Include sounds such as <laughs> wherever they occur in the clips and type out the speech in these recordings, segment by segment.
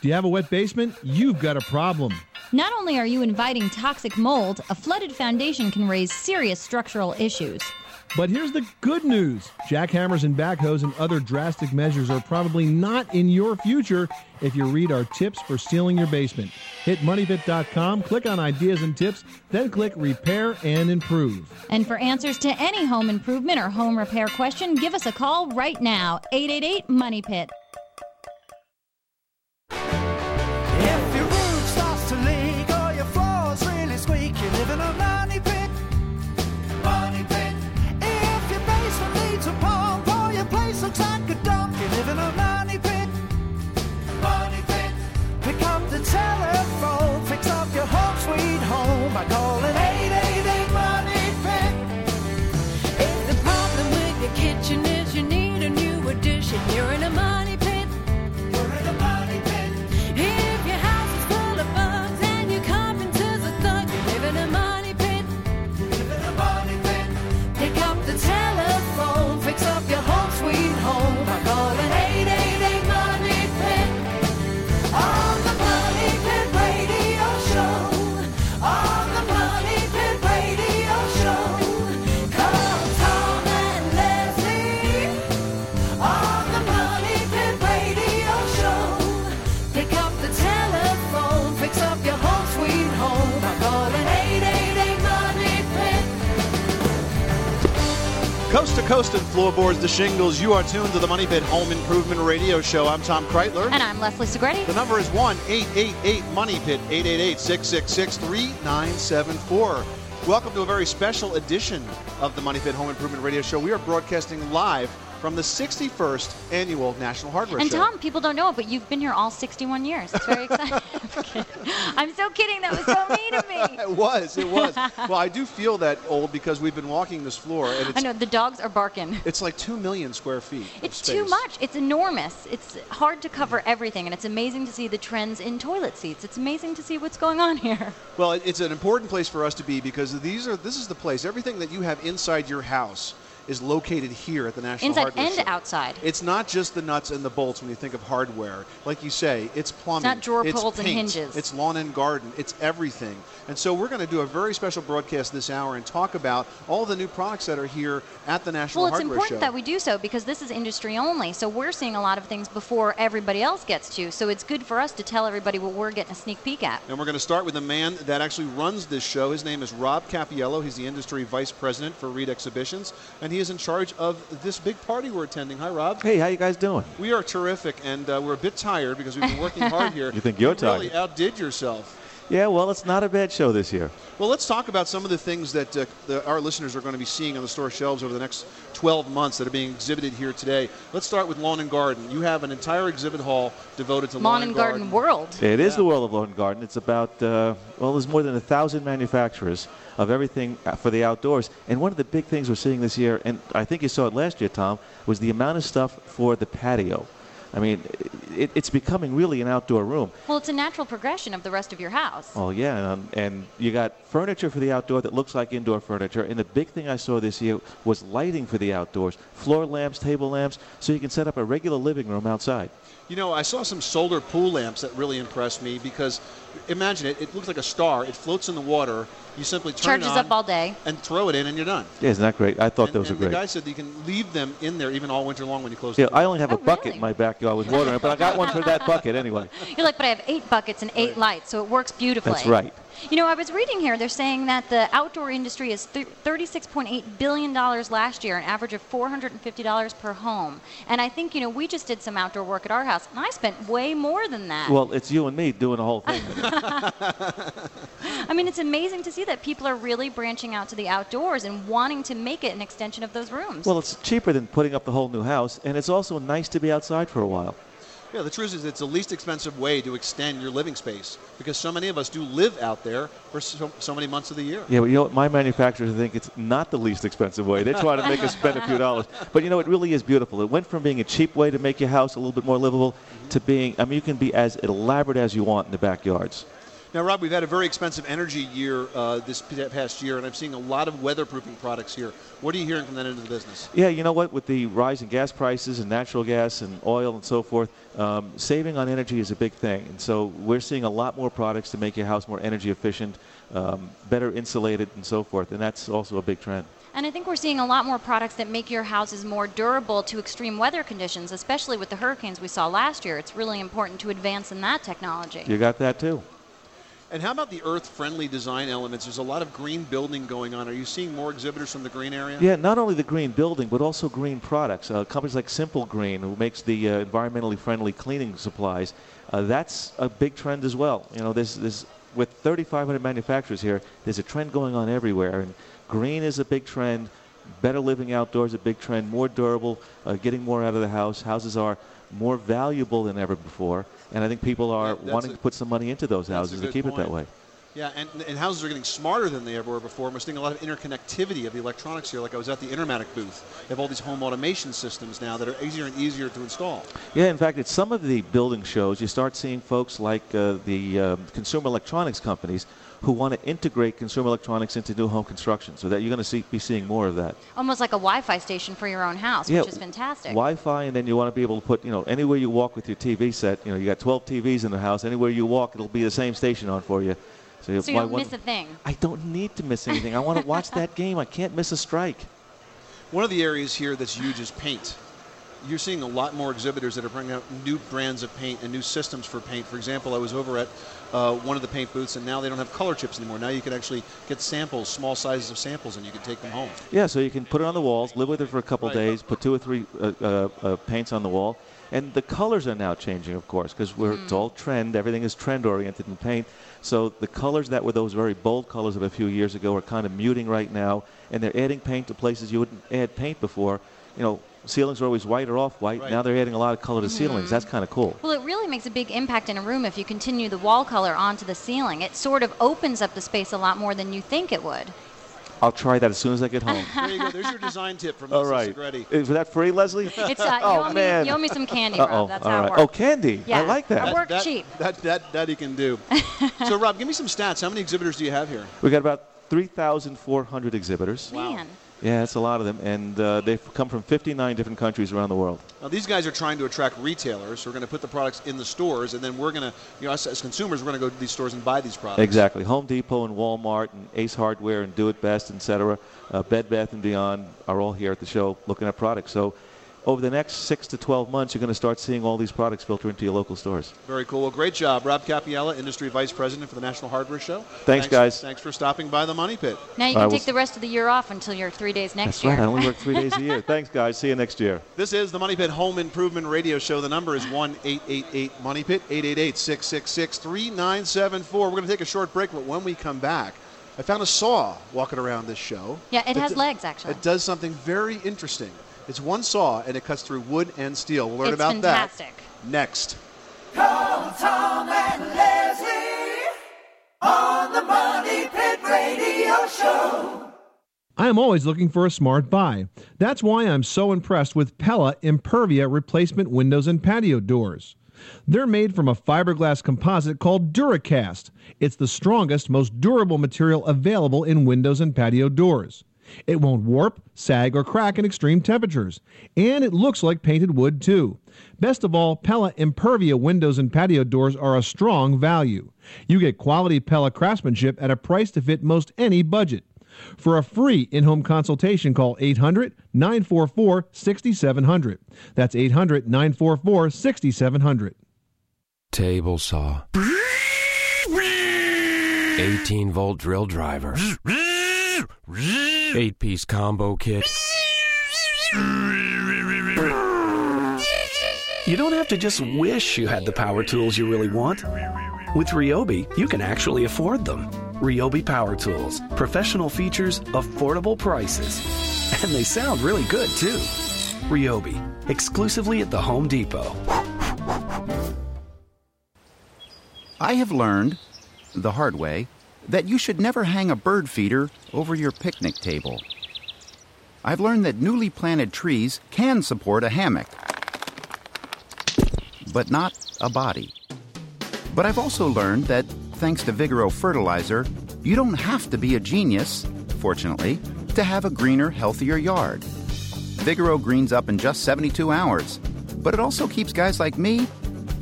Do you have a wet basement? You've got a problem. Not only are you inviting toxic mold, a flooded foundation can raise serious structural issues. But here's the good news jackhammers and backhoes and other drastic measures are probably not in your future if you read our tips for sealing your basement. Hit moneypit.com, click on ideas and tips, then click repair and improve. And for answers to any home improvement or home repair question, give us a call right now 888 Money Pit. To coast and floorboards to shingles, you are tuned to the Money Pit Home Improvement Radio Show. I'm Tom Kraeutler. And I'm Leslie Segrete. The number is 1 888 Money Pit, 888 666 3974. Welcome to a very special edition of the Money Pit Home Improvement Radio Show. We are broadcasting live from the 61st Annual National Hardware And Show. Tom, people don't know it, but you've been here all 61 years. It's very exciting. <laughs> I'm. I'm so kidding. That was so mean of me. <laughs> it was, it was. <laughs> well, I do feel that old because we've been walking this floor and I know the dogs are barking. it's like 2 million square feet. It's too much. It's enormous. It's hard to cover everything, and it's amazing to see the trends in toilet seats. It's amazing to see what's going on here. Well, it's an important place for us to be because these are this is the place. Everything that you have inside your house is located here at the National Inside Hardware and Show. outside. It's not just the nuts and the bolts when you think of hardware. Like you say, it's plumbing. not drawer it's pulls and hinges. It's lawn and garden. It's everything. And so we're going to do a very special broadcast this hour and talk about all the new products that are here at the National Well, it's Hardware important Show. that we do so because this is industry only. So we're seeing a lot of things before everybody else gets to. So it's good for us to tell everybody what we're getting a sneak peek at. And we're going to start with the man that actually runs this show. His name is Rob Capiello. He's the industry vice president for Reed Exhibitions, and he is in charge of this big party we're attending. Hi, Rob. Hey, how you guys doing? We are terrific, and uh, we're a bit tired because we've been working hard <laughs> here. You think you're really tired. outdid yourself. Yeah, well, it's not a bad show this year. Well, let's talk about some of the things that uh, the, our listeners are going to be seeing on the store shelves over the next 12 months that are being exhibited here today. Let's start with lawn and garden. You have an entire exhibit hall devoted to Lawn and Garden World. It is the world of lawn and garden. It's about, uh, well, there's more than a thousand manufacturers of everything uh, for the outdoors. And one of the big things we're seeing this year, and I think you saw it last year, Tom, was the amount of stuff for the patio. I mean, it, it's becoming really an outdoor room. Well, it's a natural progression of the rest of your house. Oh yeah, and, um, and you got furniture for the outdoor that looks like indoor furniture. And the big thing I saw this year was lighting for the outdoors: floor lamps, table lamps, so you can set up a regular living room outside. You know, I saw some solar pool lamps that really impressed me because imagine it, it looks like a star. It floats in the water. You simply turn Charges it on up all day. and throw it in, and you're done. Yeah, isn't that great? I thought and, those were and great. The guy said that you can leave them in there even all winter long when you close Yeah, the I only have Oh, a bucket really? in my backyard with water in it, but I got one for that bucket anyway. <laughs> You're like, but I have eight buckets and eight lights, so it works beautifully. That's right. You know, I was reading here, they're saying that the outdoor industry is $36.8 billion last year, an average of $450 per home. And I think, you know, we just did some outdoor work at our house, and I spent way more than that. Well, it's you and me doing the whole thing. <laughs> <laughs> I mean, it's amazing to see that people are really branching out to the outdoors and wanting to make it an extension of those rooms. well, it's cheaper than putting up the whole new house, and it's also nice to be outside for a while. Yeah, the truth is it's the least expensive way to extend your living space because so many of us do live out there for so, so many months of the year. Yeah, but you know what? My manufacturers think it's not the least expensive way. They try to make us spend a few dollars. <laughs> But you know, it really is beautiful. It went from being a cheap way to make your house a little bit more livable to being, I mean, you can be as elaborate as you want in the backyards. Now, Rob, we've had a very expensive energy year uh, this past year, and I'm seeing a lot of weatherproofing products here. What are you hearing from that end of the business? Yeah, you know what? With the rise in gas prices and natural gas and oil and so forth, um, saving on energy is a big thing. And so we're seeing a lot more products to make your house more energy efficient, um, better insulated, and so forth. And that's also a big trend. And I think we're seeing a lot more products that make your houses more durable to extreme weather conditions, especially with the hurricanes we saw last year. It's really important to advance in that technology. You got that too. And how about the earth-friendly design elements? There's a lot of green building going on. Are you seeing more exhibitors from the green area? Yeah, not only the green building, but also green products. Uh, companies like Simple Green, who makes the uh, environmentally friendly cleaning supplies, uh, that's a big trend as well. You know, there's, there's, with 3,500 manufacturers here, there's a trend going on everywhere. And green is a big trend. Better living outdoors, a big trend. More durable, uh, getting more out of the house. Houses are more valuable than ever before. And I think people are Yeah, wanting a- to put some money into those houses to keep it that way. Yeah, and, and houses are getting smarter than they ever were before. We're seeing a lot of interconnectivity of the electronics here. Like I was at the Intermatic booth. They have all these home automation systems now that are easier and easier to install. Yeah, in fact, at some of the building shows, you start seeing folks like uh, the um, consumer electronics companies who want to integrate consumer electronics into new home construction. So that you're going to see, be seeing more of that. Almost like a Wi-Fi station for your own house, yeah, which is fantastic. Wi-Fi, and then you want to be able to put, you know, anywhere you walk with your TV set. You know, you got 12 TVs in the house. Anywhere you walk, it'll be the same station on for you. So, So you why don't wouldn't- miss a thing. I don't need to miss anything. I want to watch that game. I can't miss a strike. One of the areas here that's huge is paint. You're seeing a lot more exhibitors that are bringing out new brands of paint and new systems for paint. For example, I was over at uh, one of the paint booths, and now they don't have color chips anymore. Now you can actually get samples, small sizes of samples, and you can take them home. Yeah, so you can put it on the walls, live with it for a couple Right. days, put two or three uh, uh, uh, paints on the wall, and the colors are now changing, of course, because we're it's all trend. Everything is trend oriented in paint. So the colors that were those very bold colors of a few years ago are kind of muting right now, and they're adding paint to places you wouldn't add paint before. You know, ceilings are always white or off white. Right. Now they're adding a lot of color to ceilings. That's kind of cool. Well, it really makes a big impact in a room if you continue the wall color onto the ceiling. It sort of opens up the space a lot more than you think it would. I'll try that as soon as I get home. <laughs> There you go. There's your design tip from all Lisa right. Segrete. Is that free, Leslie? It's uh, <laughs> Oh, you, owe man. Me, you owe me some candy, Uh-oh. Rob. That's all how right. it works. Oh, candy. I like that. I work that, cheap. That, that, that he can do. <laughs> so, Rob, give me some stats. How many exhibitors do you have here? We got about 3,400 exhibitors. Man. Yeah, it's a lot of them, and uh, they've come from 59 different countries around the world. Now, these guys are trying to attract retailers who are going to put the products in the stores, and then we're going to, you know, us as consumers, we're going to go to these stores and buy these products. Exactly. Home Depot and Walmart and Ace Hardware and Do It Best, etc. Uh, Bed Bath and Beyond are all here at the show looking at products. So over the next six to 12 months, you're going to start seeing all these products filter into your local stores. Very cool. Well, great job, Rob Capiella, Industry Vice President for the National Hardware Show. Thanks, guys. Thanks for stopping by the Money Pit. Now you I can will take the rest of the year off until your three days next That's year. right. I only work three days a year. <laughs> Thanks, guys. See you next year. This is the Money Pit Home Improvement Radio Show. The number is 1 888 Money Pit, 888 666 3974. We're going to take a short break, but when we come back, I found a saw walking around this show. Yeah, it has d- legs, actually. It does something very interesting. It's one saw and it cuts through wood and steel. We'll learn It's about fantastic. that next. Call Tom and Leslie on the Money Pit Radio Show. I am always looking for a smart buy. That's why I'm so impressed with Pella Impervia replacement windows and patio doors. They're made from a fiberglass composite called Duracast. It's the strongest, most durable material available in windows and patio doors. It won't warp, sag, or crack in extreme temperatures. And it looks like painted wood, too. Best of all, Pella Impervia windows and patio doors are a strong value. You get quality Pella craftsmanship at a price to fit most any budget. For a free in home consultation, call 800 944 6700. That's 800 944 6700. Table saw. 18 volt drill driver. 8 piece combo kit. You don't have to just wish you had the power tools you really want. With Ryobi, you can actually afford them. Ryobi Power Tools. Professional features, affordable prices. And they sound really good, too. Ryobi. Exclusively at the Home Depot. I have learned, the hard way, that you should never hang a bird feeder over your picnic table. I've learned that newly planted trees can support a hammock, but not a body. But I've also learned that thanks to Vigoro fertilizer, you don't have to be a genius, fortunately, to have a greener, healthier yard. Vigoro greens up in just 72 hours, but it also keeps guys like me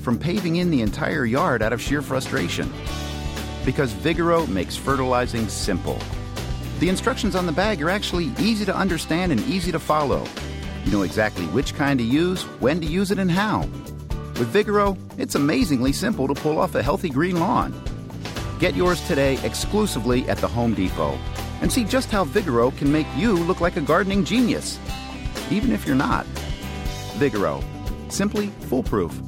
from paving in the entire yard out of sheer frustration. Because Vigoro makes fertilizing simple. The instructions on the bag are actually easy to understand and easy to follow. You know exactly which kind to use, when to use it, and how. With Vigoro, it's amazingly simple to pull off a healthy green lawn. Get yours today exclusively at the Home Depot and see just how Vigoro can make you look like a gardening genius, even if you're not. Vigoro, simply foolproof.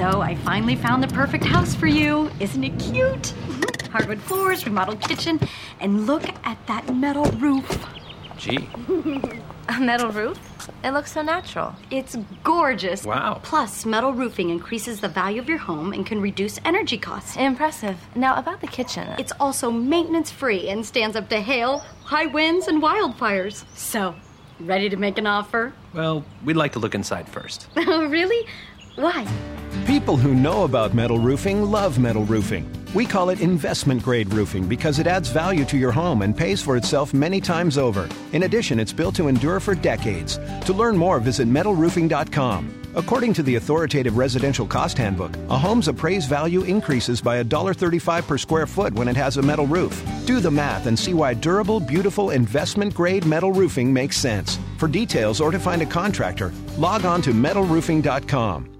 So I finally found the perfect house for you. Isn't it cute? Mm-hmm. Hardwood floors, remodeled kitchen, and look at that metal roof. Gee. <laughs> A metal roof? It looks so natural. It's gorgeous. Wow. Plus, metal roofing increases the value of your home and can reduce energy costs. Impressive. Now, about the kitchen. It's also maintenance free and stands up to hail, high winds, and wildfires. So, ready to make an offer? Well, we'd like to look inside first. <laughs> Oh, really? Why? People who know about metal roofing love metal roofing. We call it investment grade roofing because it adds value to your home and pays for itself many times over. In addition, it's built to endure for decades. To learn more, visit metalroofing.com. According to the authoritative residential cost handbook, a home's appraised value increases by $1.35 per square foot when it has a metal roof. Do the math and see why durable, beautiful, investment grade metal roofing makes sense. For details or to find a contractor, log on to metalroofing.com.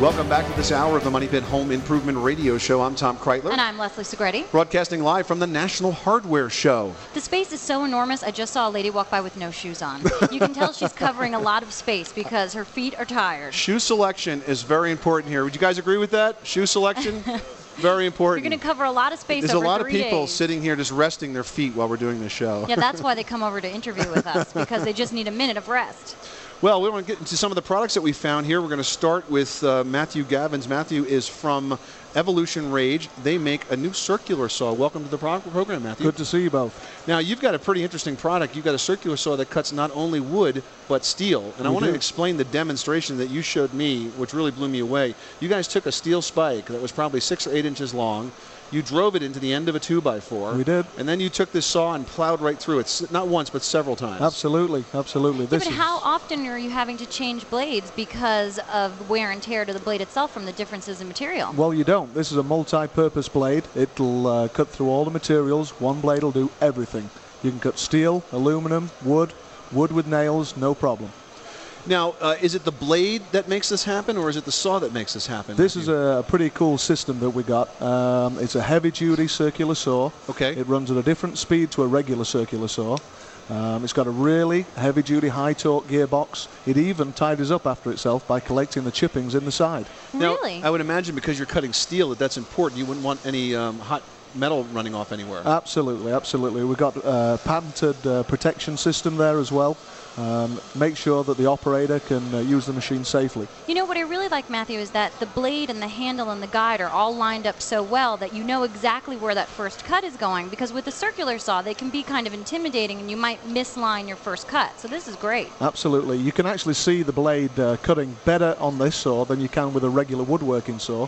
Welcome back to this hour of the Money Pit Home Improvement Radio Show. I'm Tom Kraeutler. And I'm Leslie Segrete. Broadcasting live from the National Hardware Show. The space is so enormous, I just saw a lady walk by with no shoes on. You can tell she's covering a lot of space because her feet are tired. Shoe selection is very important here. Would you guys agree with that? Shoe selection? <laughs> very important. You're going to cover a lot of space There's a lot of people days. sitting here just resting their feet while we're doing this show. Yeah, that's why <laughs> they come over to interview with us because they just need a minute of rest. Well, we want to get into some of the products that we found here. We're going to start with uh, Matthew Gavins. Matthew is from Evolution Rage. They make a new circular saw. Welcome to the pro- program, Matthew. Good to see you both. Now, you've got a pretty interesting product. You've got a circular saw that cuts not only wood, but steel. And I We want to explain the demonstration that you showed me, which really blew me away. You guys took a steel spike that was probably six or eight inches long. You drove it into the end of a two by four. We did. And then you took this saw and plowed right through it, not once, but several times. Absolutely, absolutely. Yeah, This but is how often are you having to change blades because of wear and tear to the blade itself from the differences in material? well, you don't. This is a multi-purpose blade. It'll uh, cut through all the materials. One blade will do everything. You can cut steel, aluminum, wood, wood with nails, no problem. Now, uh, is it the blade that makes this happen, or is it the saw that makes this happen? This is a pretty cool system that we got. Um, it's a heavy-duty circular saw. Okay. It runs at a different speed to a regular circular saw. Um, it's got a really heavy-duty, high-torque gearbox. It even tidies up after itself by collecting the chippings in the side. Now, I would imagine because you're cutting steel that that's important. You wouldn't want any um, hot metal running off anywhere. Absolutely, absolutely. We've got a patented uh, protection system there as well. Um, make sure that the operator can uh, use the machine safely. You know what I really like, Matthew, is that the blade and the handle and the guide are all lined up so well that you know exactly where that first cut is going. Because with the circular saw, they can be kind of intimidating and you might misline your first cut. So this is great. Absolutely. You can actually see the blade uh, cutting better on this saw than you can with a regular woodworking saw.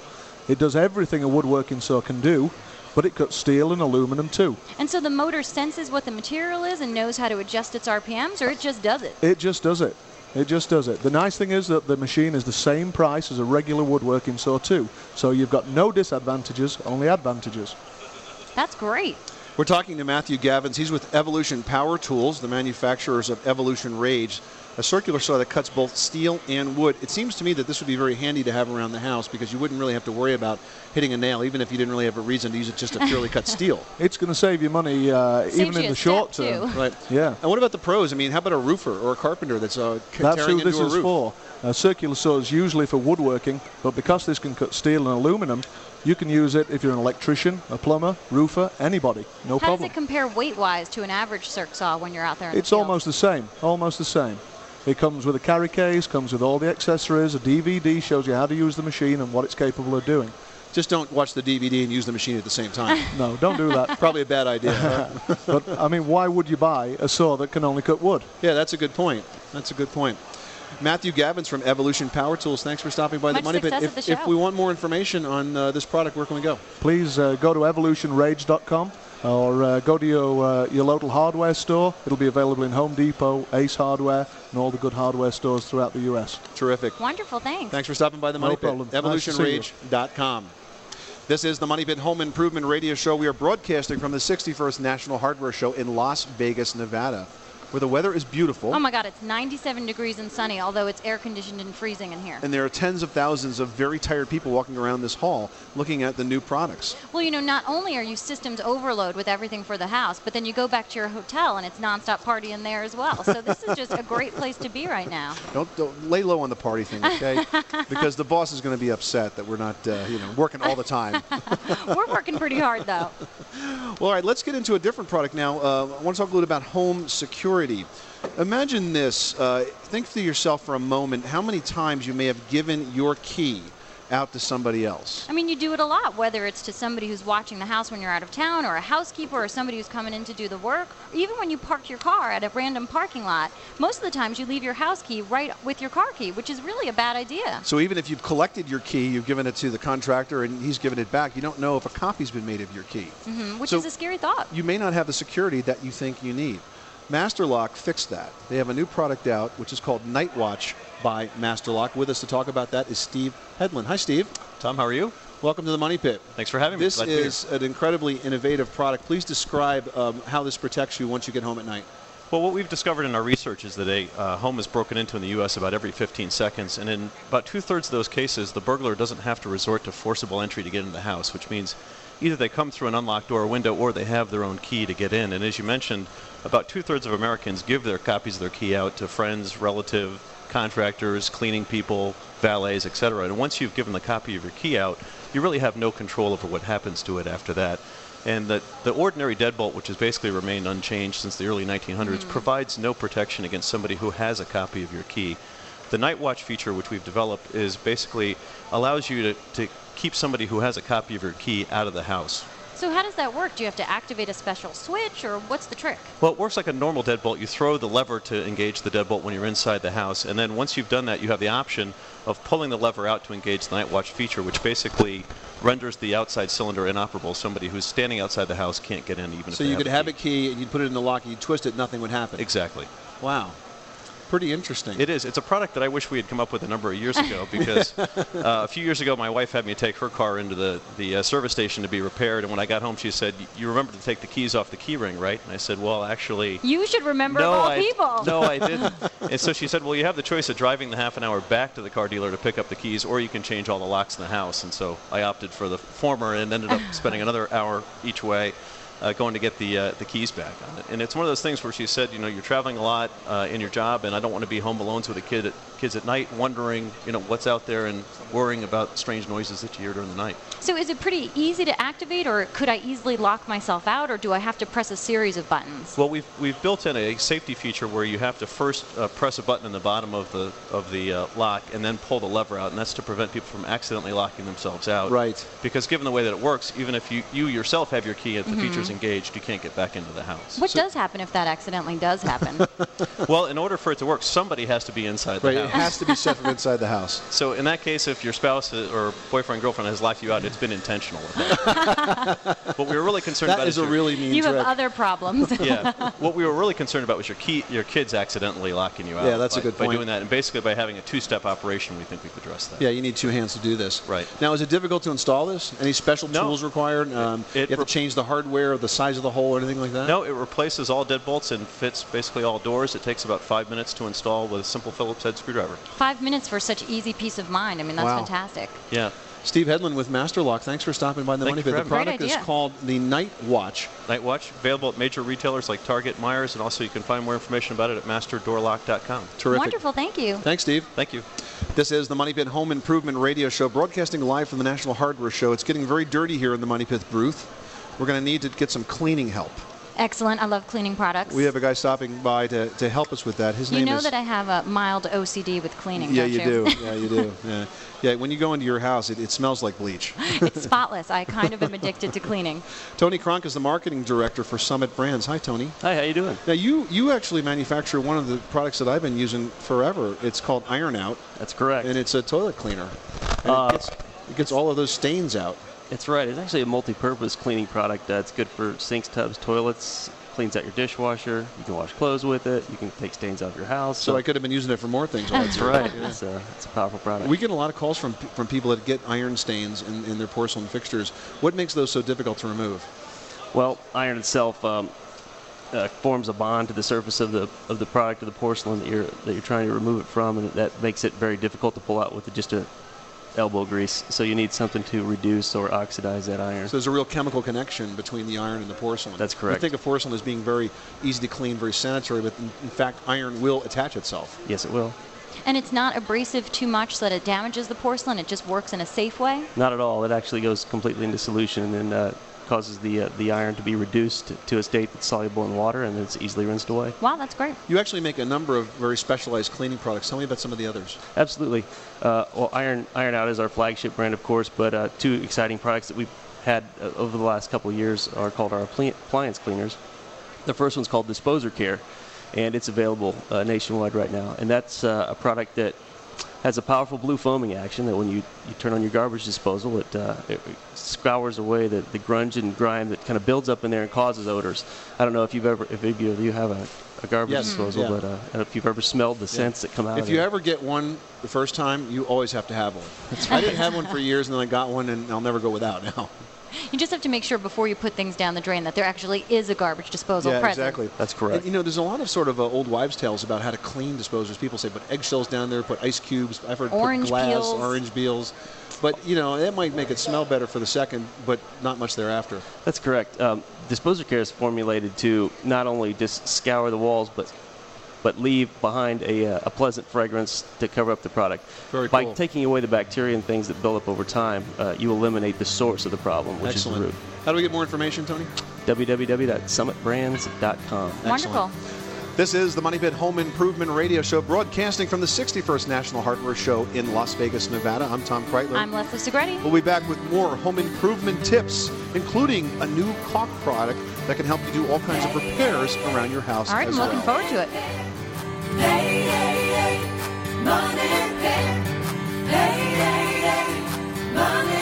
It does everything a woodworking saw can do, but it cuts steel and aluminum too. And so the motor senses what the material is and knows how to adjust its RPMs, or it just does it. It just does it. It just does it. The nice thing is that the machine is the same price as a regular woodworking saw too. So you've got no disadvantages, only advantages. That's great. We're talking to Matthew Gavins. He's with Evolution Power Tools, the manufacturers of Evolution Rage, a circular saw that cuts both steel and wood. It seems to me that this would be very handy to have around the house because you wouldn't really have to worry about hitting a nail, even if you didn't really have a reason to use it just to purely cut <laughs> steel. It's going to save you money uh, even you in the short step, term. too. Right. Yeah. And what about the pros? I mean, how about a roofer or a carpenter that's uh, That's tearing who this into a is roof? for. A circular saw is usually for woodworking, but because this can cut steel and aluminum, you can use it if you're an electrician, a plumber, roofer, anybody. No How problem. How does it compare weight-wise to an average circ saw when you're out there in It's the field? almost the same. Almost the same. It comes with a carry case, comes with all the accessories, a DVD shows you how to use the machine and what it's capable of doing. Just don't watch the DVD and use the machine at the same time. <laughs> No, don't do that. <laughs> Probably a bad idea. <laughs> but I mean, why would you buy a saw that can only cut wood? Yeah, that's a good point. That's a good point. Matthew Gavins from Evolution Power Tools, thanks for stopping by Much the Money Pit. success If, at the if we want more information on uh, this product, where can we go? Please uh, go to evolutionrage.com or uh, go to your, uh, your local hardware store. It'll be available in Home Depot, Ace Hardware, and all the good hardware stores throughout the U.S. Terrific. Wonderful, thanks. Thanks for stopping by the No Money Pit. problem. Nice to see you. EvolutionRage.com. This is the Money Pit Home Improvement Radio Show. We are broadcasting from the 61st National Hardware Show in Las Vegas, Nevada, where the weather is beautiful. Oh my God, it's 97 degrees and sunny, although it's air conditioned and freezing in here. and there are tens of thousands of very tired people walking around this hall looking at the new products. Well, you know, not only are you systems overload with everything for the house, but then you go back to your hotel and it's nonstop party in there as well. So this is just a great place to be right now. <laughs> Don't, don't lay low on the party thing, okay? <laughs> because the boss is going to be upset that we're not, uh, you know, working all the time. <laughs> We're working pretty hard though. Well, all right, let's get into a different product now. Uh, I want to talk a little about home security. Imagine this. Uh, think to yourself for a moment how many times you may have given your key out to somebody else. I mean, you do it a lot, whether it's to somebody who's watching the house when you're out of town, or a housekeeper, or somebody who's coming in to do the work, or even when you park your car at a random parking lot. Most of the times, you leave your house key right with your car key, which is really a bad idea. So even if you've collected your key, you've given it to the contractor and he's given it back, you don't know if a copy's been made of your key. hmm which So- is a scary thought. You may not have the security that you think you need. Master Lock fixed that. They have a new product out, which is called Night Watch by Master Lock. With us to talk about that is Steve Headland. Hi, Steve. Tom, how are you? Welcome to the Money Pit. Thanks for having me. This be here. is an incredibly innovative product. Please describe um, how this protects you once you get home at night. Well, what we've discovered in our research is that a uh, home is broken into in the U.S. about every 15 seconds, and in about two-thirds of those cases, the burglar doesn't have to resort to forcible entry to get into the house, which means either they come through an unlocked door or window, or they have their own key to get in. And as you mentioned, about two-thirds of Americans give their copies of their key out to friends, relative, contractors, cleaning people, valets, etc. And once you've given the copy of your key out, you really have no control over what happens to it after that. And the, the ordinary deadbolt, which has basically remained unchanged since the early 1900s, hmm. provides no protection against somebody who has a copy of your key. The Night Watch feature, which we've developed, is basically allows you to, to keep somebody who has a copy of your key out of the house. So how does that work? Do you have to activate a special switch, or what's the trick? Well, it works like a normal deadbolt. You throw the lever to engage the deadbolt when you're inside the house, and then once you've done that, you have the option of pulling the lever out to engage the Night Watch feature, which basically renders the outside cylinder inoperable. Somebody who's standing outside the house can't get in, even if So they you have could a have a key and you'd put it in the lock and you'd twist it, nothing would happen. Exactly. Wow. Pretty interesting. It is. It's a product that I wish we had come up with a number of years ago <laughs> because uh, a few years ago my wife had me take her car into the, the uh, service station to be repaired, and when I got home she said, "You remember to take the keys off the key ring, right?" And I said, "Well, actually." <laughs> You should remember no, all I, people. No, I <laughs> didn't. and so she said, "Well, you have the choice of driving the half an hour back to the car dealer to pick up the keys, or you can change all the locks in the house." And so I opted for the former and ended up spending another hour each way. Uh, going to get the uh, the keys back on it, and it's one of those things where she said, you know, you're traveling a lot uh, in your job, and I don't want to be home alone with the kid at, kids at night, wondering, you know, what's out there and worrying about strange noises that you hear during the night. So is it pretty easy to activate, or could I easily lock myself out, or do I have to press a series of buttons? Well, we've we've built in a safety feature where you have to first uh, press a button in the bottom of the of the uh, lock and then pull the lever out, and that's to prevent people from accidentally locking themselves out. Right. Because given the way that it works, even if you you yourself have your key, if the Mhm. feature's engaged, you can't get back into the house. What does happen if that accidentally does happen? <laughs> <laughs> well, in order for it to work, somebody has to be inside the Right, house. it has to be set from inside the house. <laughs> So in that case, if your spouse uh, or boyfriend, girlfriend has locked you out, it's been intentional. what we were really concerned That about is a your- really mean you have other problems. yeah. What we were really concerned about was your key, your kids accidentally locking you out. Yeah, that's a by- good By doing that, and basically by having a two-step operation, we think we've addressed that. Yeah, you need two hands to do this. Right. Now, is it difficult to install this? Any special No. tools required? Um, It- you have to change the hardware, or the size of the hole, or anything like that? No, it replaces all deadbolts and fits basically all doors. It takes about five minutes to install with a simple Phillips head screwdriver. Five minutes for such easy peace of mind. I mean, that's Wow. fantastic. Yeah. Steve Headland with Master Lock. Thanks for stopping by the Thank Money you Pit. for The product is called the Night Watch. Night Watch, available at major retailers like Target, Meijer's, and also you can find more information about it at masterdoorlock.com. Terrific. Wonderful. Thank you. Thanks, Steve. Thank you. This is the Money Pit Home Improvement Radio Show, broadcasting live from the National Hardware Show. It's getting very dirty here in the Money Pit booth. We're going to need to get some cleaning help. Excellent. I love cleaning products. We have a guy stopping by to, to help us with that. His you name is. You know that I have a mild OCD with cleaning, yeah, don't you you? do. <laughs> Yeah, you do. Yeah. yeah, when you go into your house, it, it smells like bleach. <laughs> it's spotless. I kind of am addicted to cleaning. <laughs> Tony Kronk is the marketing director for Summit Brands. Hi, Tony. Hi, how you doing? Now, you you actually manufacture one of the products that I've been using forever. It's called Iron Out. That's correct. And it's a toilet cleaner. And Uh, it, gets, it gets all of those stains out. It's right. It's actually a multi-purpose cleaning product that's good for sinks, tubs, toilets. Cleans out your dishwasher. You can wash clothes with it. You can take stains off your house. So I could have been using it for more things. That's right. Yeah. It's, a, it's a powerful product. We get a lot of calls from from people that get iron stains in, in their porcelain fixtures. What makes those so difficult to remove? Well, iron itself um, uh, forms a bond to the surface of the of the product of the porcelain that you're that you're trying to remove it from, and that makes it very difficult to pull out with just a elbow grease. So you need something to reduce or oxidize that iron. So there's a real chemical connection between the iron and the porcelain. That's correct. I think of porcelain as being very easy to clean, very sanitary, but in, in fact, iron will attach itself. Yes, it will. And it's not abrasive too much so that it damages the porcelain. It just works in a safe way. Not at all. It actually goes completely into solution and uh, causes the uh, the iron to be reduced to a state that's soluble in water, and it's easily rinsed away. Wow, that's great. You actually make a number of very specialized cleaning products. Tell me about some of the others. Absolutely. Uh, well, Iron Iron Out is our flagship brand, of course, but uh, two exciting products that we've had uh, over the last couple of years are called our appliance cleaners. The first one's called Disposer Care, and it's available uh, nationwide right now. And that's uh, a product that has a powerful blue foaming action that when you, you turn on your garbage disposal, it, uh, it scours away the, the grunge and grime that kind of builds up in there and causes odors. I don't know if you've ever, if any of you have a, a garbage Yes. disposal, Yeah. but uh, I don't know if you've ever smelled the scents that come out If of you it. ever get one the first time, you always have to have one. I didn't have one for years, and then I got one, and I'll never go without now. You just have to make sure before you put things down the drain that there actually is a garbage disposal yeah, present. exactly. That's correct. And, you know, there's a lot of sort of uh, old wives' tales about how to clean disposers. People say put eggshells down there, put ice cubes. I've heard Orange put glass, peels. orange peels. But you know, that might make it smell better for the second, but not much thereafter. That's correct. Um, Disposer Care is formulated to not only just scour the walls, but but leave behind a, uh, a pleasant fragrance to cover up the product. Very cool. By cool. taking away the bacteria and things that build up over time, uh, you eliminate the source of the problem, which Excellent. is the root. How do we get more information, Tony? www.summitbrands.com. Wonderful. This is the Money Pit Home Improvement Radio Show, broadcasting from the 61st National Hardware Show in Las Vegas, Nevada. I'm Tom Kraeutler. I'm Leslie Segrete. We'll be back with more home improvement tips, including a new caulk product that can help you do all kinds of repairs around your house. All right, as I'm looking forward to it. Hey, hey, hey, money pit. Hey, hey, hey, money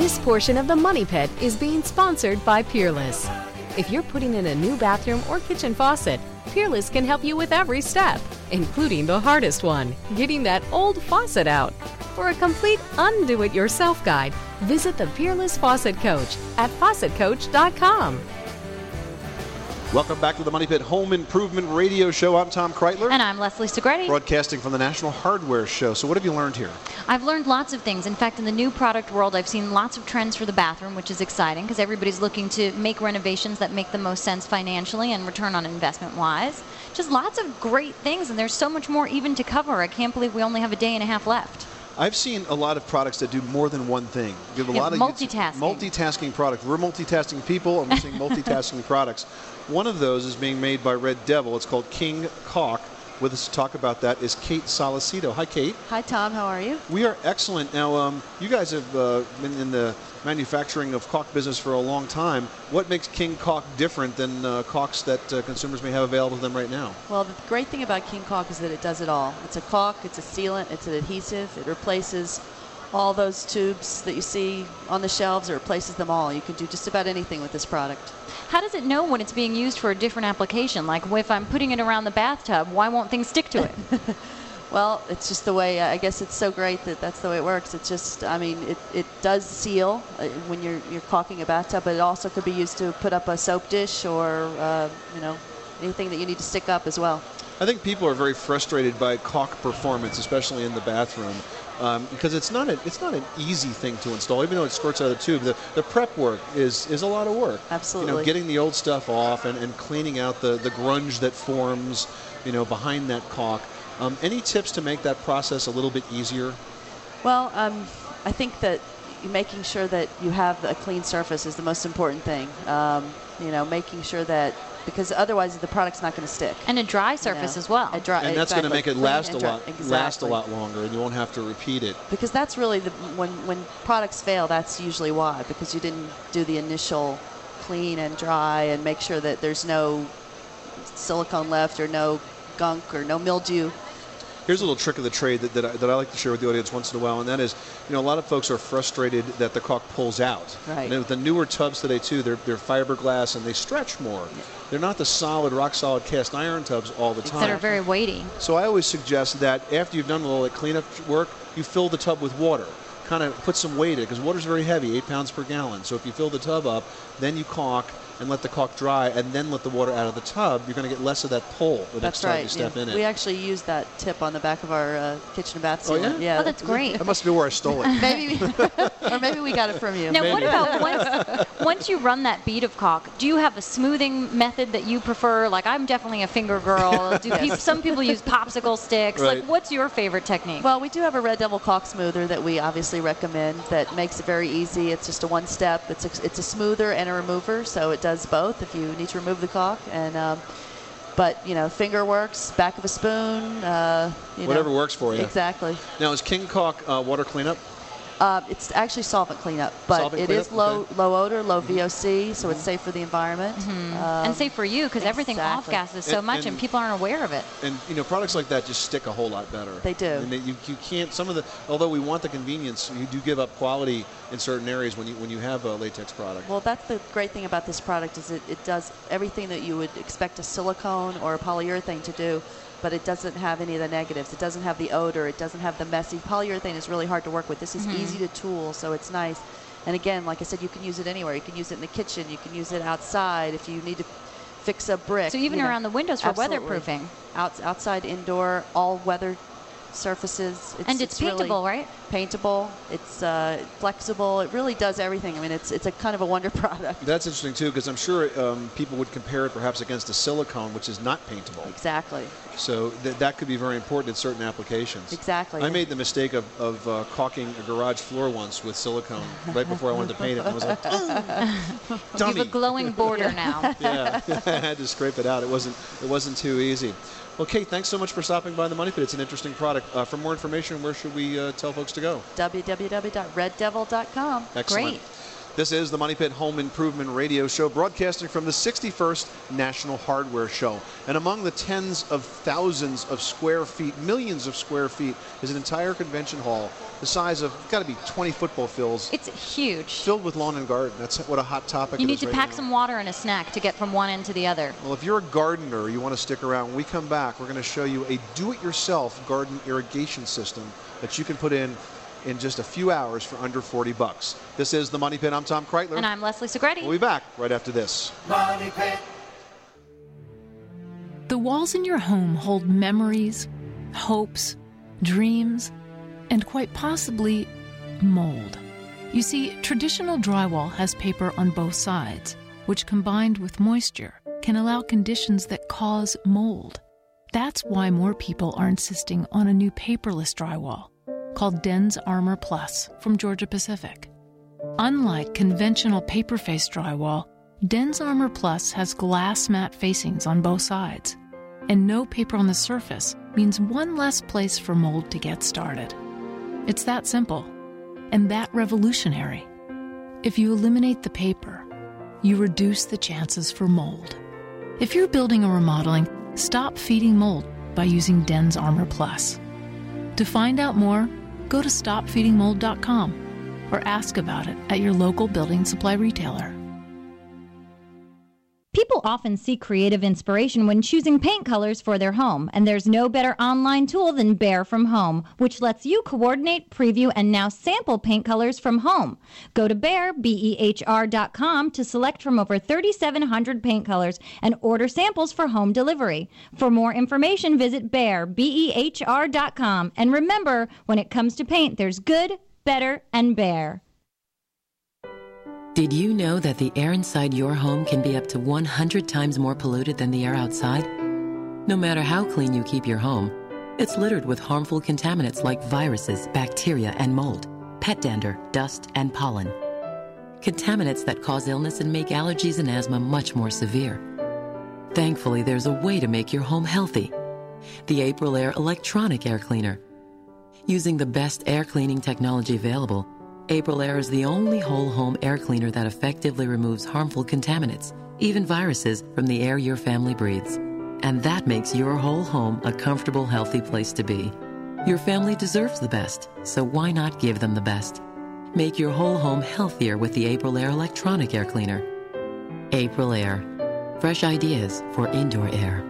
This portion of the Money Pit is being sponsored by Peerless. If you're putting in a new bathroom or kitchen faucet, Peerless can help you with every step, including the hardest one getting that old faucet out. For a complete undo it yourself guide, visit the Peerless Faucet Coach at faucetcoach.com. Welcome back to the Money Pit Home Improvement Radio Show. I'm Tom Kraeutler, And I'm Leslie Segrete. broadcasting from the National Hardware Show. So, what have you learned here? I've learned lots of things. In fact, in the new product world, I've seen lots of trends for the bathroom, which is exciting because everybody's looking to make renovations that make the most sense financially and return on investment wise. Just lots of great things, and there's so much more even to cover. I can't believe we only have a day and a half left. I've seen a lot of products that do more than one thing. Give a Yeah, lot of multitasking. multitasking products. We're multitasking people, and we're seeing <laughs> multitasking products. One of those is being made by Red Devil. It's called King Caulk. With us to talk about that is Kate Solicito. Hi, Kate. Hi, Tom. How are you? We are excellent. Now, um, you guys have uh, been in the manufacturing of caulk business for a long time. What makes King Caulk different than uh, caulks that uh, consumers may have available to them right now? Well, the great thing about King Caulk is that it does it all. It's a caulk, it's a sealant, it's an adhesive. It replaces all those tubes that you see on the shelves. It replaces them all. You can do just about anything with this product. How does it know when it's being used for a different application? Like if I'm putting it around the bathtub, why won't things stick to it? <laughs> Well, it's just the way, I guess it's so great that that's the way it works. It's just, I mean, it, it does seal uh, when you're, you're caulking a bathtub, but it also could be used to put up a soap dish or, uh, you know, anything that you need to stick up as well. I think people are very frustrated by caulk performance, especially in the bathroom, um, because it's not a, it's not an easy thing to install. Even though it squirts out of the tube, the, the prep work is is a lot of work. Absolutely. You know, getting the old stuff off and, and cleaning out the, the grunge that forms, you know, behind that caulk. Um, any tips to make that process a little bit easier? Well, um, I think that making sure that you have a clean surface is the most important thing. Um, you know, making sure that because otherwise the product's not going to stick. And a dry surface as well. A dry, and that's going to make it last a and dry- lot last a lot longer, and you won't have to repeat it. Because that's really the when when products fail, that's usually why because you didn't do the initial clean and dry and make sure that there's no silicone left or no gunk or no mildew. Here's a little trick of the trade that, that, I, that I like to share with the audience once in a while, and that is, you know, a lot of folks are frustrated that the caulk pulls out. Right. And with the newer tubs today too, they're, they're fiberglass and they stretch more. They're not the solid, rock solid cast iron tubs all the time. That are very weighty. So I always suggest that after you've done all the cleanup work, you fill the tub with water. Kind of put some weight in it because water's very heavy, eight pounds per gallon. So if you fill the tub up, then you caulk and let the caulk dry, and then let the water out of the tub, you're going to get less of that pull the next That's time right. you step yeah. in it. We actually use that tip on the back of our uh, kitchen and bath Oh, sealant. yeah? Oh, that's great. That must be where I stole it. <laughs> maybe, <laughs> or maybe we got it from you. Now, what about <laughs> once, once you run that bead of caulk? Do you have a smoothing method that you prefer? Like, I'm definitely a finger girl. Do peop some people use popsicle sticks? Right. Like, what's your favorite technique? Well, we do have a Red Devil caulk smoother that we obviously recommend that makes it very easy. It's just a one step. It's a, it's a smoother and a remover, so it does both if you need to remove the caulk. And um, but you know, finger works, back of a spoon, uh, you know. Whatever works for you. Exactly. Now, is King Caulk uh, water cleanup? Uh, it's actually solvent cleanup, but Solvent it cleanup? is low Okay. low odor, low VOC, so it's safe for the environment. Um, and safe for you because everything off exactly. gases so And- much, and, and- people aren't aware of it. And you know, products like that just stick a whole lot better. They do. And they, you, you can't. Some of the, although we want the convenience, you do give up quality in certain areas when you when you have a latex product. Well, that's the great thing about this product is it, it does everything that you would expect a silicone or a polyurethane to do, but it doesn't have any of the negatives. It doesn't have the odor. It doesn't have the messy. Polyurethane is really hard to work with. This is Mhm. easy to tool, so it's nice. And again, like I said, you can use it anywhere. You can use it in the kitchen. You can use it outside if you need to fix a brick. So even you know. around the windows for Absolutely. weatherproofing. Out, outside, indoor, all weather surfaces. And it's really paintable, right? Paintable. It's uh, flexible. It really does everything. I mean, it's it's a kind of a wonder <laughs> product. That's interesting too, because I'm sure um, people would compare it perhaps against a silicone, which is not paintable. Exactly. So th- that could be very important in certain applications. Exactly. I made the mistake of, of uh, caulking a garage floor once with silicone <laughs> right before I wanted to paint it. And I was like, <laughs> You dummy. have a glowing border now. yeah, I had to scrape it out. It wasn't it wasn't too easy. Well, Kate, thanks so much for stopping by the Money Pit. It's an interesting product. Uh, for more information, where should we uh, tell folks to go? www.reddevil.com. Excellent. This is the Money Pit Home Improvement Radio Show, broadcasting from the 61st National Hardware Show. And among the tens of thousands of square feet, millions of square feet, is an entire convention hall the size of, got to be 20 football fields. It's huge. Filled with lawn and garden. That's what a hot topic You it need to right pack now. some water and a snack to get from one end to the other. Well, if you're a gardener, you want to stick around. When we come back, we're going to show you a do-it-yourself garden irrigation system that you can put in in just a few hours for under 40 bucks. This is the Money Pit. I'm Tom Kraeutler. And I'm Leslie Segrete. We'll be back right after this. Money Pit. The walls in your home hold memories, hopes, dreams, and quite possibly mold. You see, traditional drywall has paper on both sides, which combined with moisture can allow conditions that cause mold. That's why more people are insisting on a new paperless drywall called DensArmor Plus from Georgia Pacific. Unlike conventional paper face drywall, DensArmor Plus has glass mat facings on both sides, and no paper on the surface means one less place for mold to get started. It's that simple, and that revolutionary. If you eliminate the paper, you reduce the chances for mold. If you're building or remodeling, stop feeding mold by using DensArmor Plus. To find out more, go to stopfeedingmold.com or ask about it at your local building supply retailer. People often seek creative inspiration when choosing paint colors for their home, and there's no better online tool than Behr from Home, which lets you coordinate, preview, and now sample paint colors from home. Go to Behr, B-E-H-R dot com to select from over 3,700 paint colors and order samples for home delivery. For more information, visit Behr, B-E-H-R dot com. And remember, when it comes to paint, there's good, better, and Behr. Did you know that the air inside your home can be up to 100 times more polluted than the air outside? No matter how clean you keep your home, it's littered with harmful contaminants like viruses, bacteria, and mold, pet dander, dust, and pollen. Contaminants that cause illness and make allergies and asthma much more severe. Thankfully, there's a way to make your home healthy. The Aprilaire Electronic Air Cleaner. Using the best air cleaning technology available, Aprilaire is the only whole home air cleaner that effectively removes harmful contaminants, even viruses, from the air your family breathes. And that makes your whole home a comfortable, healthy place to be. Your family deserves the best, so why not give them the best? Make your whole home healthier with the Aprilaire Electronic Air Cleaner. Aprilaire. Fresh ideas for indoor air.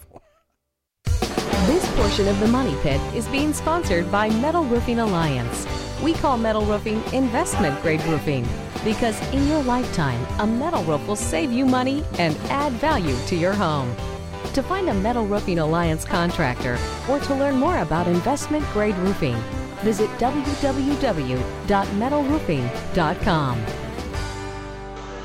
This portion of the Money Pit is being sponsored by Metal Roofing Alliance. We call metal roofing investment grade roofing because in your lifetime, a metal roof will save you money and add value to your home. To find a Metal Roofing Alliance contractor or to learn more about investment grade roofing, visit www.metalroofing.com.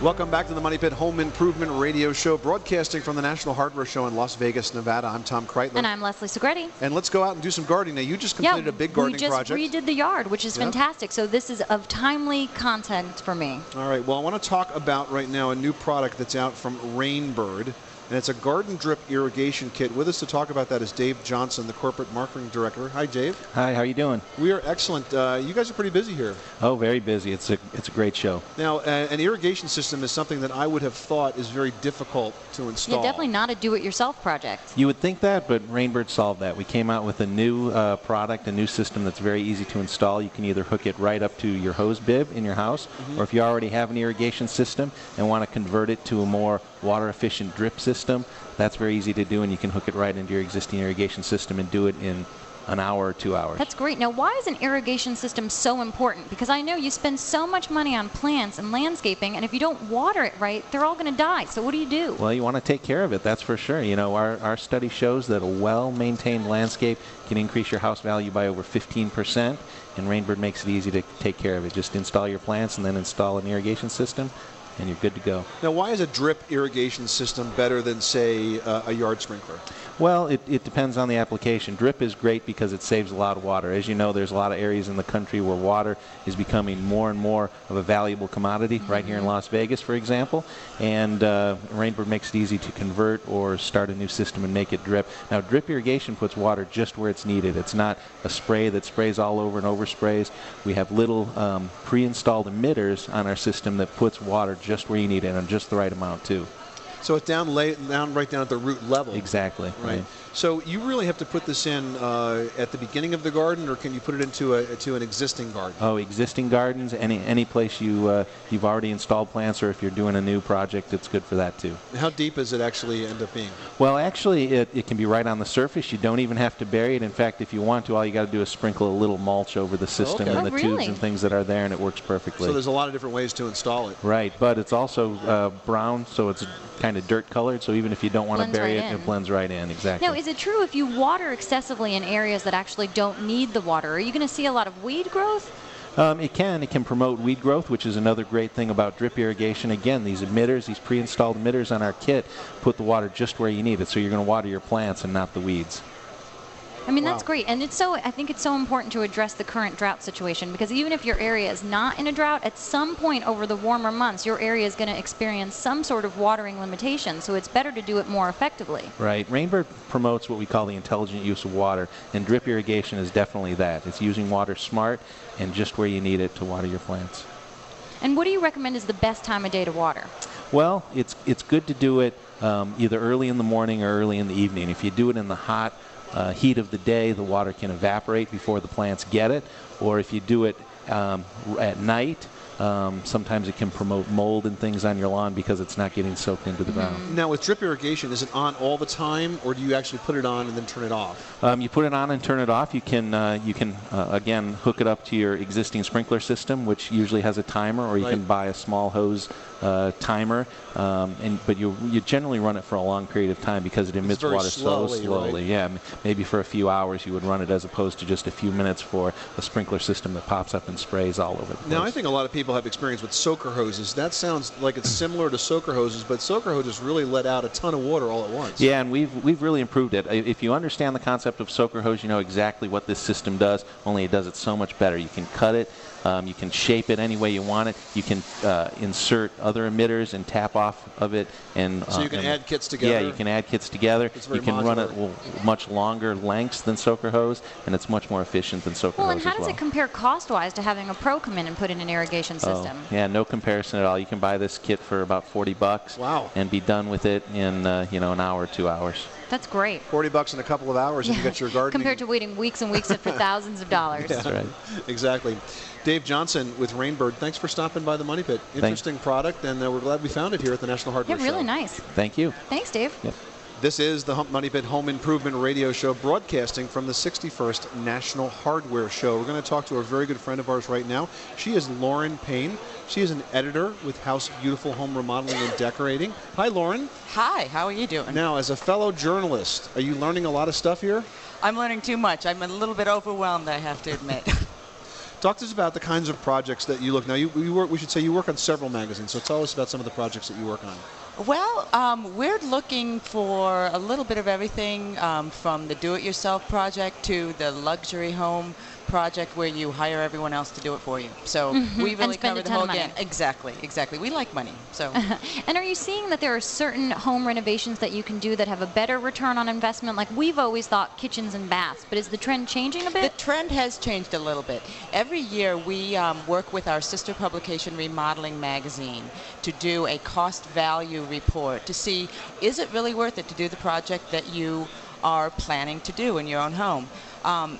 Welcome back to the Money Pit Home Improvement Radio Show, broadcasting from the National Hardware Show in Las Vegas, Nevada. I'm Tom Kraeutler. And I'm Leslie Segrete. And let's go out and do some gardening. Now, you just completed a big gardening project. we just project. redid the yard, which is Yep. fantastic. So this is of timely content for me. All right. Well, I want to talk about right now a new product that's out from Rainbird, and it's a garden drip irrigation kit. With us to talk about that is Dave Johnson, the corporate marketing director. Hi, Dave. Hi, how are you doing? We are excellent. Uh, you guys are pretty busy here. Oh, very busy. It's a it's a great show. Now, uh, an irrigation system is something that I would have thought is very difficult to install. Yeah, definitely not a do-it-yourself project. You would think that, but Rainbird solved that. We came out with a new uh, product, a new system that's very easy to install. You can either hook it right up to your hose bib in your house, Mhm. or if you already have an irrigation system and want to convert it to a more water-efficient drip system, that's very easy to do, and you can hook it right into your existing irrigation system and do it in an hour or two hours. That's great. Now, why is an irrigation system so important? Because I know you spend so much money on plants and landscaping, and if you don't water it right, they're all going to die. So what do you do? Well, you want to take care of it, that's for sure. You know, our, our study shows that a well maintained landscape can increase your house value by over 15%, and Rainbird makes it easy to take care of it. Just install your plants and then install an irrigation system, and you're good to go. Now, why is a drip irrigation system better than, say, uh, a yard sprinkler? Well, it, it depends on the application. Drip is great because it saves a lot of water. As you know, there's a lot of areas in the country where water is becoming more and more of a valuable commodity, right here in Las Vegas, for example. And uh, Rainbird makes it easy to convert or start a new system and make it drip. Now, drip irrigation puts water just where it's needed. It's not a spray that sprays all over and oversprays. We have little um, pre-installed emitters on our system that puts water just where you need it and just the right amount, too. So it's down, lay, down right down at the root level. Exactly. Right. So you really have to put this in uh, at the beginning of the garden, or can you put it into a to an existing garden? Oh, existing gardens, any any place you uh, you've already installed plants, or if you're doing a new project, it's good for that too. How deep does it actually end up being? Well, actually, it, it can be right on the surface. You don't even have to bury it. In fact, if you want to, all you got to do is sprinkle a little mulch over the system okay. and Oh, the really? tubes and things that are there, and it works perfectly. So there's a lot of different ways to install it. Right, but it's also uh, brown, so it's kind of dirt colored. So even if you don't want to bury right it, in. it blends right in. Exactly. Now, is it true if you water excessively in areas that actually don't need the water, are you going to see a lot of weed growth? Um, it can. It can promote weed growth, which is another great thing about drip irrigation. Again, these emitters, these pre-installed emitters on our kit, put the water just where you need it. So you're going to water your plants and not the weeds. I mean, that's great. And it's so, I think it's so important to address the current drought situation because even if your area is not in a drought, at some point over the warmer months, your area is going to experience some sort of watering limitation. So it's better to do it more effectively. Right. Rainbird promotes what we call the intelligent use of water, and drip irrigation is definitely that. It's using water smart and just where you need it to water your plants. And what do you recommend is the best time of day to water? Well, it's it's good to do it um, either early in the morning or early in the evening. If you do it in the hot uh, heat of the day, the water can evaporate before the plants get it. Or if you do it um, at night, um, sometimes it can promote mold and things on your lawn because it's not getting soaked into the ground. Now, with drip irrigation, is it on all the time, or do you actually put it on and then turn it off? Um, you put it on and turn it off. You can uh, you can uh, again hook it up to your existing sprinkler system, which usually has a timer, or you can buy a small hose uh, timer. Um, and but you you generally run it for a long period of time because it emits water slowly, so slowly. right? Yeah, maybe for a few hours you would run it as opposed to just a few minutes for a sprinkler system that pops up and sprays all over the place. Now, I think a lot of people have experience with soaker hoses. That sounds like it's similar to soaker hoses, but soaker hoses really let out a ton of water all at once. Yeah, and we've we've really improved it. If you understand the concept of soaker hose, you know exactly what this system does. Only it does it so much better. You can cut it, um, you can shape it any way you want it. You can uh, insert other emitters and tap off of it, and So uh, you can and- add kits together. Yeah, you can add kits together. It's very you can run it modular. much longer lengths than soaker hose, and it's much more efficient than soaker Well, hose and how does well. it compare cost-wise to having a pro come in and put in an irrigation system? Oh, yeah, no comparison at all. You can buy this kit for about 40 bucks. Wow. And be done with it in uh, you know an hour, two hours. That's great. 40 bucks in a couple of hours, and you get your <laughs> garden. Compared to waiting weeks and weeks for <laughs> thousands of dollars. Yeah, Exactly. Dave Johnson with Rainbird, thanks for stopping by the Money Pit. Interesting product, and uh, we're glad we found it here at the National Hardware Yeah, Hardware really Show. nice. Thank you. Thanks, Dave. This is the Hump Money Pit Home Improvement Radio Show, broadcasting from the 61st National Hardware Show. We're going to talk to a very good friend of ours right now. She is Lauren Payne. She is an editor with House Beautiful Home Remodeling and Decorating. Hi, Lauren. Hi, how are you doing? Now, as a fellow journalist, are you learning a lot of stuff here? I'm learning too much. I'm a little bit overwhelmed, I have to admit. <laughs> <laughs> Talk to us about the kinds of projects that you look. Now, you, you work. We should say you work on several magazines. So tell us about some of the projects that you work on. Well, um, we're looking for a little bit of everything um, from the do-it-yourself project to the luxury home project where you hire everyone else to do it for you. So <laughs> Mhm, we really cover the whole gamut. Exactly, exactly. We like money, so. <laughs> And are you seeing that there are certain home renovations that you can do that have a better return on investment? Like we've always thought kitchens and baths, but is the trend changing a bit? The trend has changed a little bit. Every year we um, work with our sister publication, Remodeling Magazine, to do a cost value report to see is it really worth it to do the project that you are planning to do in your own home. Um,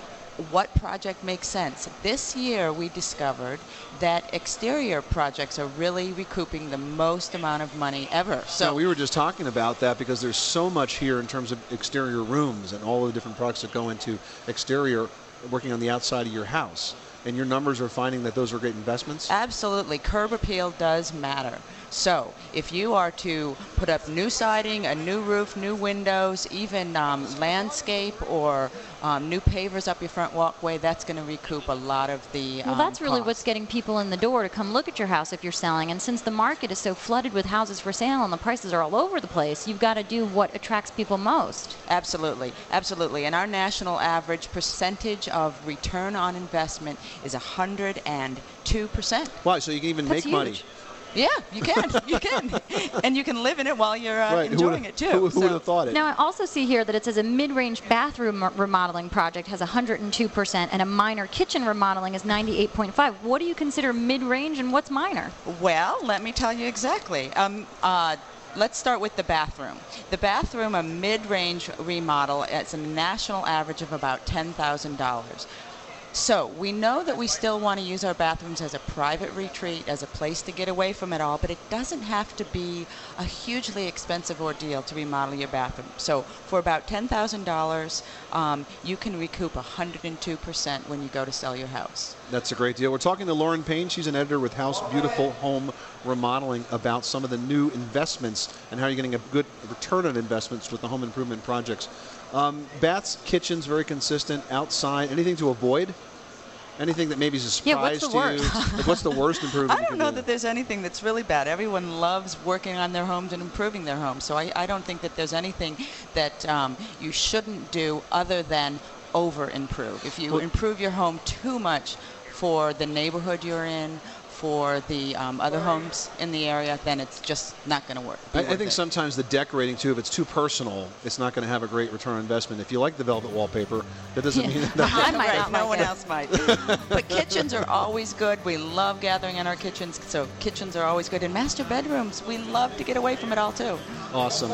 what project makes sense? This year we discovered that exterior projects are really recouping the most amount of money ever. So we were just talking about that because there's so much here in terms of exterior rooms and all the different products that go into exterior, working on the outside of your house. And your numbers are finding that those are great investments. Absolutely. Curb appeal does matter. So, if you are to put up new siding, a new roof, new windows, even um, landscape or um, new pavers up your front walkway, that's going to recoup a lot of the. Well, um, that's really cost. what's getting people in the door to come look at your house if you're selling. And since the market is so flooded with houses for sale and the prices are all over the place, you've got to do what attracts people most. Absolutely, absolutely. And our national average percentage of return on investment is 102%. Wow, so you can even That's make money. Huge. Yeah, you can. You can. <laughs> and you can live in it while you're uh, Right, enjoying it too. who- who So- would've thought it? Now, I also see here that it says a mid-range bathroom remodeling project has 102% and a minor kitchen remodeling is 98.5. What do you consider mid-range and what's minor? Well, let me tell you exactly. Um, uh, let's start with the bathroom. The bathroom, a mid-range remodel, it's a national average of about $10,000. So we know that we still want to use our bathrooms as a private retreat, as a place to get away from it all, but it doesn't have to be a hugely expensive ordeal to remodel your bathroom. So for about $10,000, um, you can recoup 102% when you go to sell your house. That's a great deal. We're talking to Lauren Payne. She's an editor with House Beautiful Home Remodeling about some of the new investments and how you're getting a good return on investments with the home improvement projects. Um, baths, kitchens, very consistent. Outside, anything to avoid? Anything that maybe is a Yeah, surprise what's the to you? like, what's the worst <laughs> improvement? I you don't know do? that there's anything that's really bad. Everyone loves working on their homes and improving their homes. So I, I don't think that there's anything that um, you shouldn't do other than over improve. If you Well- improve your home too much for the neighborhood you're in, for the um, other homes in the area, then it's just not going to work. I, I think it. sometimes the decorating too, if it's too personal, it's not going to have a great return on investment. If you like the velvet wallpaper, that doesn't mean <laughs> that. I might no one else might. <laughs> but kitchens are always good. We love gathering in our kitchens, so kitchens are always good. And master bedrooms, we love to get away from it all too. Awesome.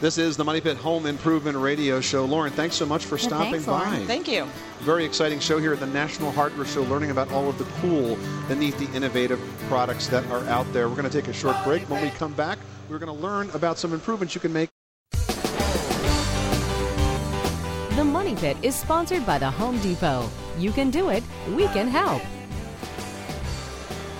This is the Money Pit Home Improvement Radio Show. Lauren, thanks so much for Yeah, stopping thanks, by. Lauren. Thank you. Very exciting show here at the National Hardware Show, learning about all of the cool, the neat, the innovative products that are out there. We're going to take a short break. When we come back, we're going to learn about some improvements you can make. The Money Pit is sponsored by the Home Depot. You can do it, we can help.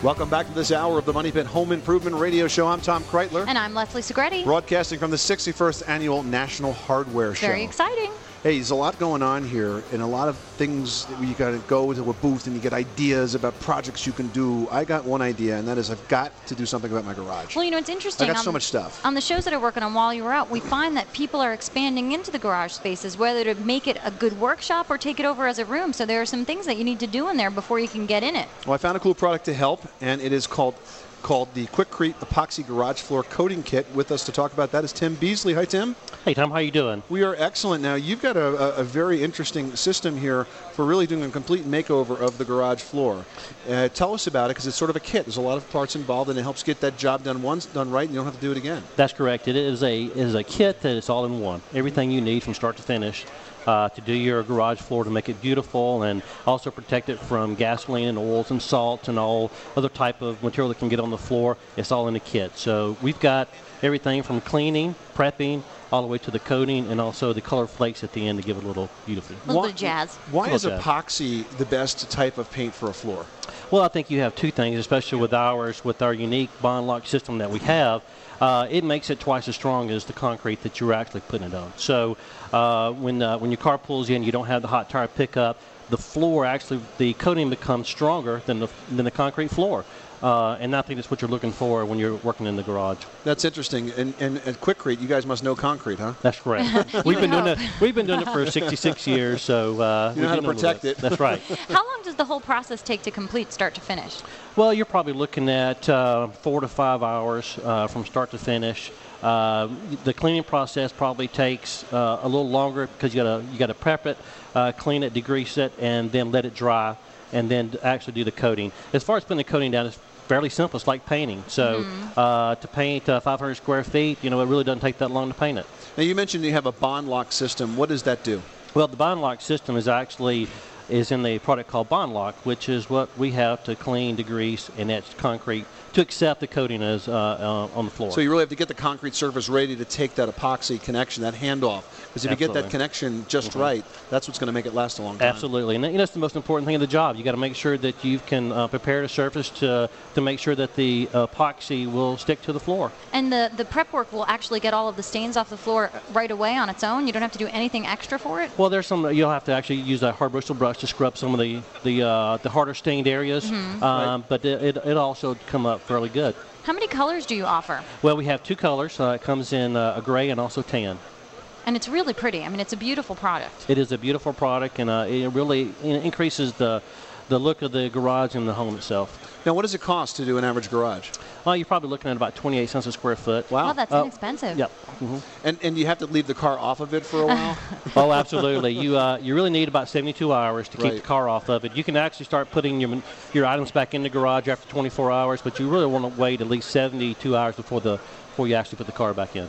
Welcome back to this hour of the Money Pit Home Improvement Radio Show. I'm Tom Kraeutler. And I'm Leslie Segrete. Broadcasting from the 61st Annual National Hardware Show. Very exciting. Hey, there's a lot going on here, and a lot of things that you got to go to a booth and you get ideas about projects you can do. I got one idea, and that is I've got to do something about my garage. Well, you know, it's interesting. I got on- so much stuff. On the shows that I'm working on while you were out, we find that people are expanding into the garage spaces, whether to make it a good workshop or take it over as a room. So there are some things that you need to do in there before you can get in it. Well, I found a cool product to help, and it is called called the Quikrete Epoxy Garage Floor Coating Kit. With us to talk about that is Tim Beasley. Hi, Tim. Hey, Tom. How you doing? We are excellent. Now, you've got a, a, very interesting system here for really doing a complete makeover of the garage floor. Uh, tell us about it, because it's sort of a kit. There's a lot of parts involved, and it helps get that job done once done right, and you don't have to do it again. That's correct. It is a it is a kit that is all in one. Everything you need from start to finish. Uh, to do your garage floor to make it beautiful and also protect it from gasoline and oils and salt and all other type of material that can get on the floor. It's all in the kit. So we've got everything from cleaning, prepping, all the way to the coating and also the color flakes at the end to give it a little beautiful. A little bit of jazz. Why is jazz. epoxy the best type of paint for a floor? Well, I think you have two things, especially with ours, with our unique bond lock system that we have. Uh, it makes it twice as strong as the concrete that you're actually putting it on. So uh, when uh, when your car pulls in, you don't have the hot tire pickup. The floor actually, the coating becomes stronger than the than the concrete floor, uh, and I think that's what you're looking for when you're working in the garage. That's interesting. And, and at Quikrete, you guys must know concrete, huh? That's correct. <laughs> we've been doing it. We've been doing it for 66 years, so uh, <laughs> You we know how to protect it. That's right. <laughs> How long does the whole process take to complete, start to finish? Well, you're probably looking at uh, four to five hours uh, from start to finish. Uh, the cleaning process probably takes uh, a little longer because you gotta you gotta prep it, uh, clean it, degrease it, and then let it dry, and then actually do the coating. As far as putting the coating down, it's fairly simple. It's like painting. So uh, to paint uh, 500 square feet, you know, it really doesn't take that long to paint it. Now, you mentioned you have a bond lock system. What does that do? Well, the bond lock system is actually is in the product called bond lock, which is what we have to clean, degrease, and etch concrete to accept the coating as uh, uh, on the floor. So you really have to get the concrete surface ready to take that epoxy connection, that handoff. Because if you get that connection just Mhm. right, that's what's going to make it last a long time. Absolutely, and that- you that's the most important thing of the job. You got to make sure that you can uh, prepare the surface to to make sure that the epoxy will stick to the floor. And the, the prep work will actually get all of the stains off the floor right away on its own. You don't have to do anything extra for it. Well, there's some you'll have to actually use a hard bristle brush to scrub some of the the uh, the harder stained areas, Mhm. um, but it, it it also come up fairly good. How many colors do you offer? Well, we have two colors. Uh, it comes in uh, a gray and also tan. And it's really pretty. I mean, it's a beautiful product. It is a beautiful product, and uh, it really increases the the look of the garage and the home itself. Now, what does it cost to do an average garage? Well, you're probably looking at about 28 cents a square foot. Wow. Oh, that's Uh, inexpensive. Yep. Mhm. And and you have to leave the car off of it for a <laughs> while. oh, absolutely. You uh, you really need about 72 hours to keep the car off of it. You can actually start putting your your items back in the garage after 24 hours, but you really want to wait at least 72 hours before the before you actually put the car back in.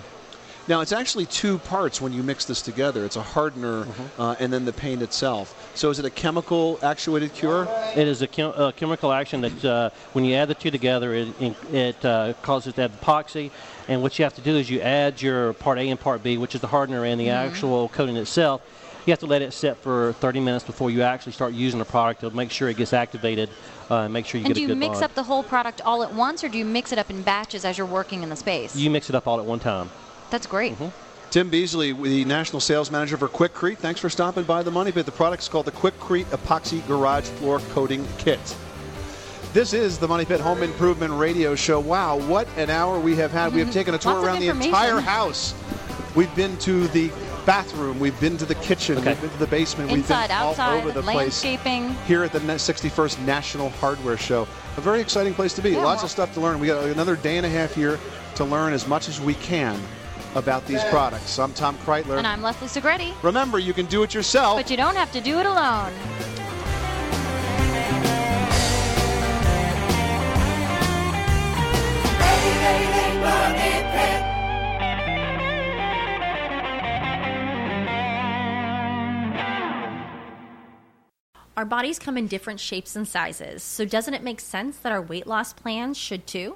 Now, it's actually two parts when you mix this together. It's a hardener Mm-hmm. uh, and then the paint itself. So is it a chemical actuated cure? It is a, chem- a chemical action that uh, when you add the two together, it, it uh, causes to have epoxy. And what you have to do is you add your part A and part B, which is the hardener and the Mm-hmm. actual coating itself. You have to let it sit for 30 minutes before you actually start using the product to make sure it gets activated uh, and make sure you and get do a you mix bond. up the whole product all at once, or do you mix it up in batches as you're working in the space? You mix it up all at one time. That's great. Mm-hmm. Tim Beasley, the national sales manager for Quikrete. Thanks for stopping by the Money Pit. The product's called the Quikrete Epoxy Garage Floor Coating Kit. This is the Money Pit Home Improvement Radio Show. Wow, what an hour we have had. We have taken a tour around the entire house. We've been to the bathroom, we've been to the kitchen, Okay. we've been to the basement, Inside, we've been outside, all over the place landscaping. here at the 61st National Hardware Show. A very exciting place to be. Yeah, Lots of stuff to learn. We got another day and a half here to learn as much as we can about these products. I'm Tom Kraeutler. And I'm Leslie Segrete. Remember, you can do it yourself. But you don't have to do it alone. Our bodies come in different shapes and sizes, so doesn't it make sense that our weight loss plans should too?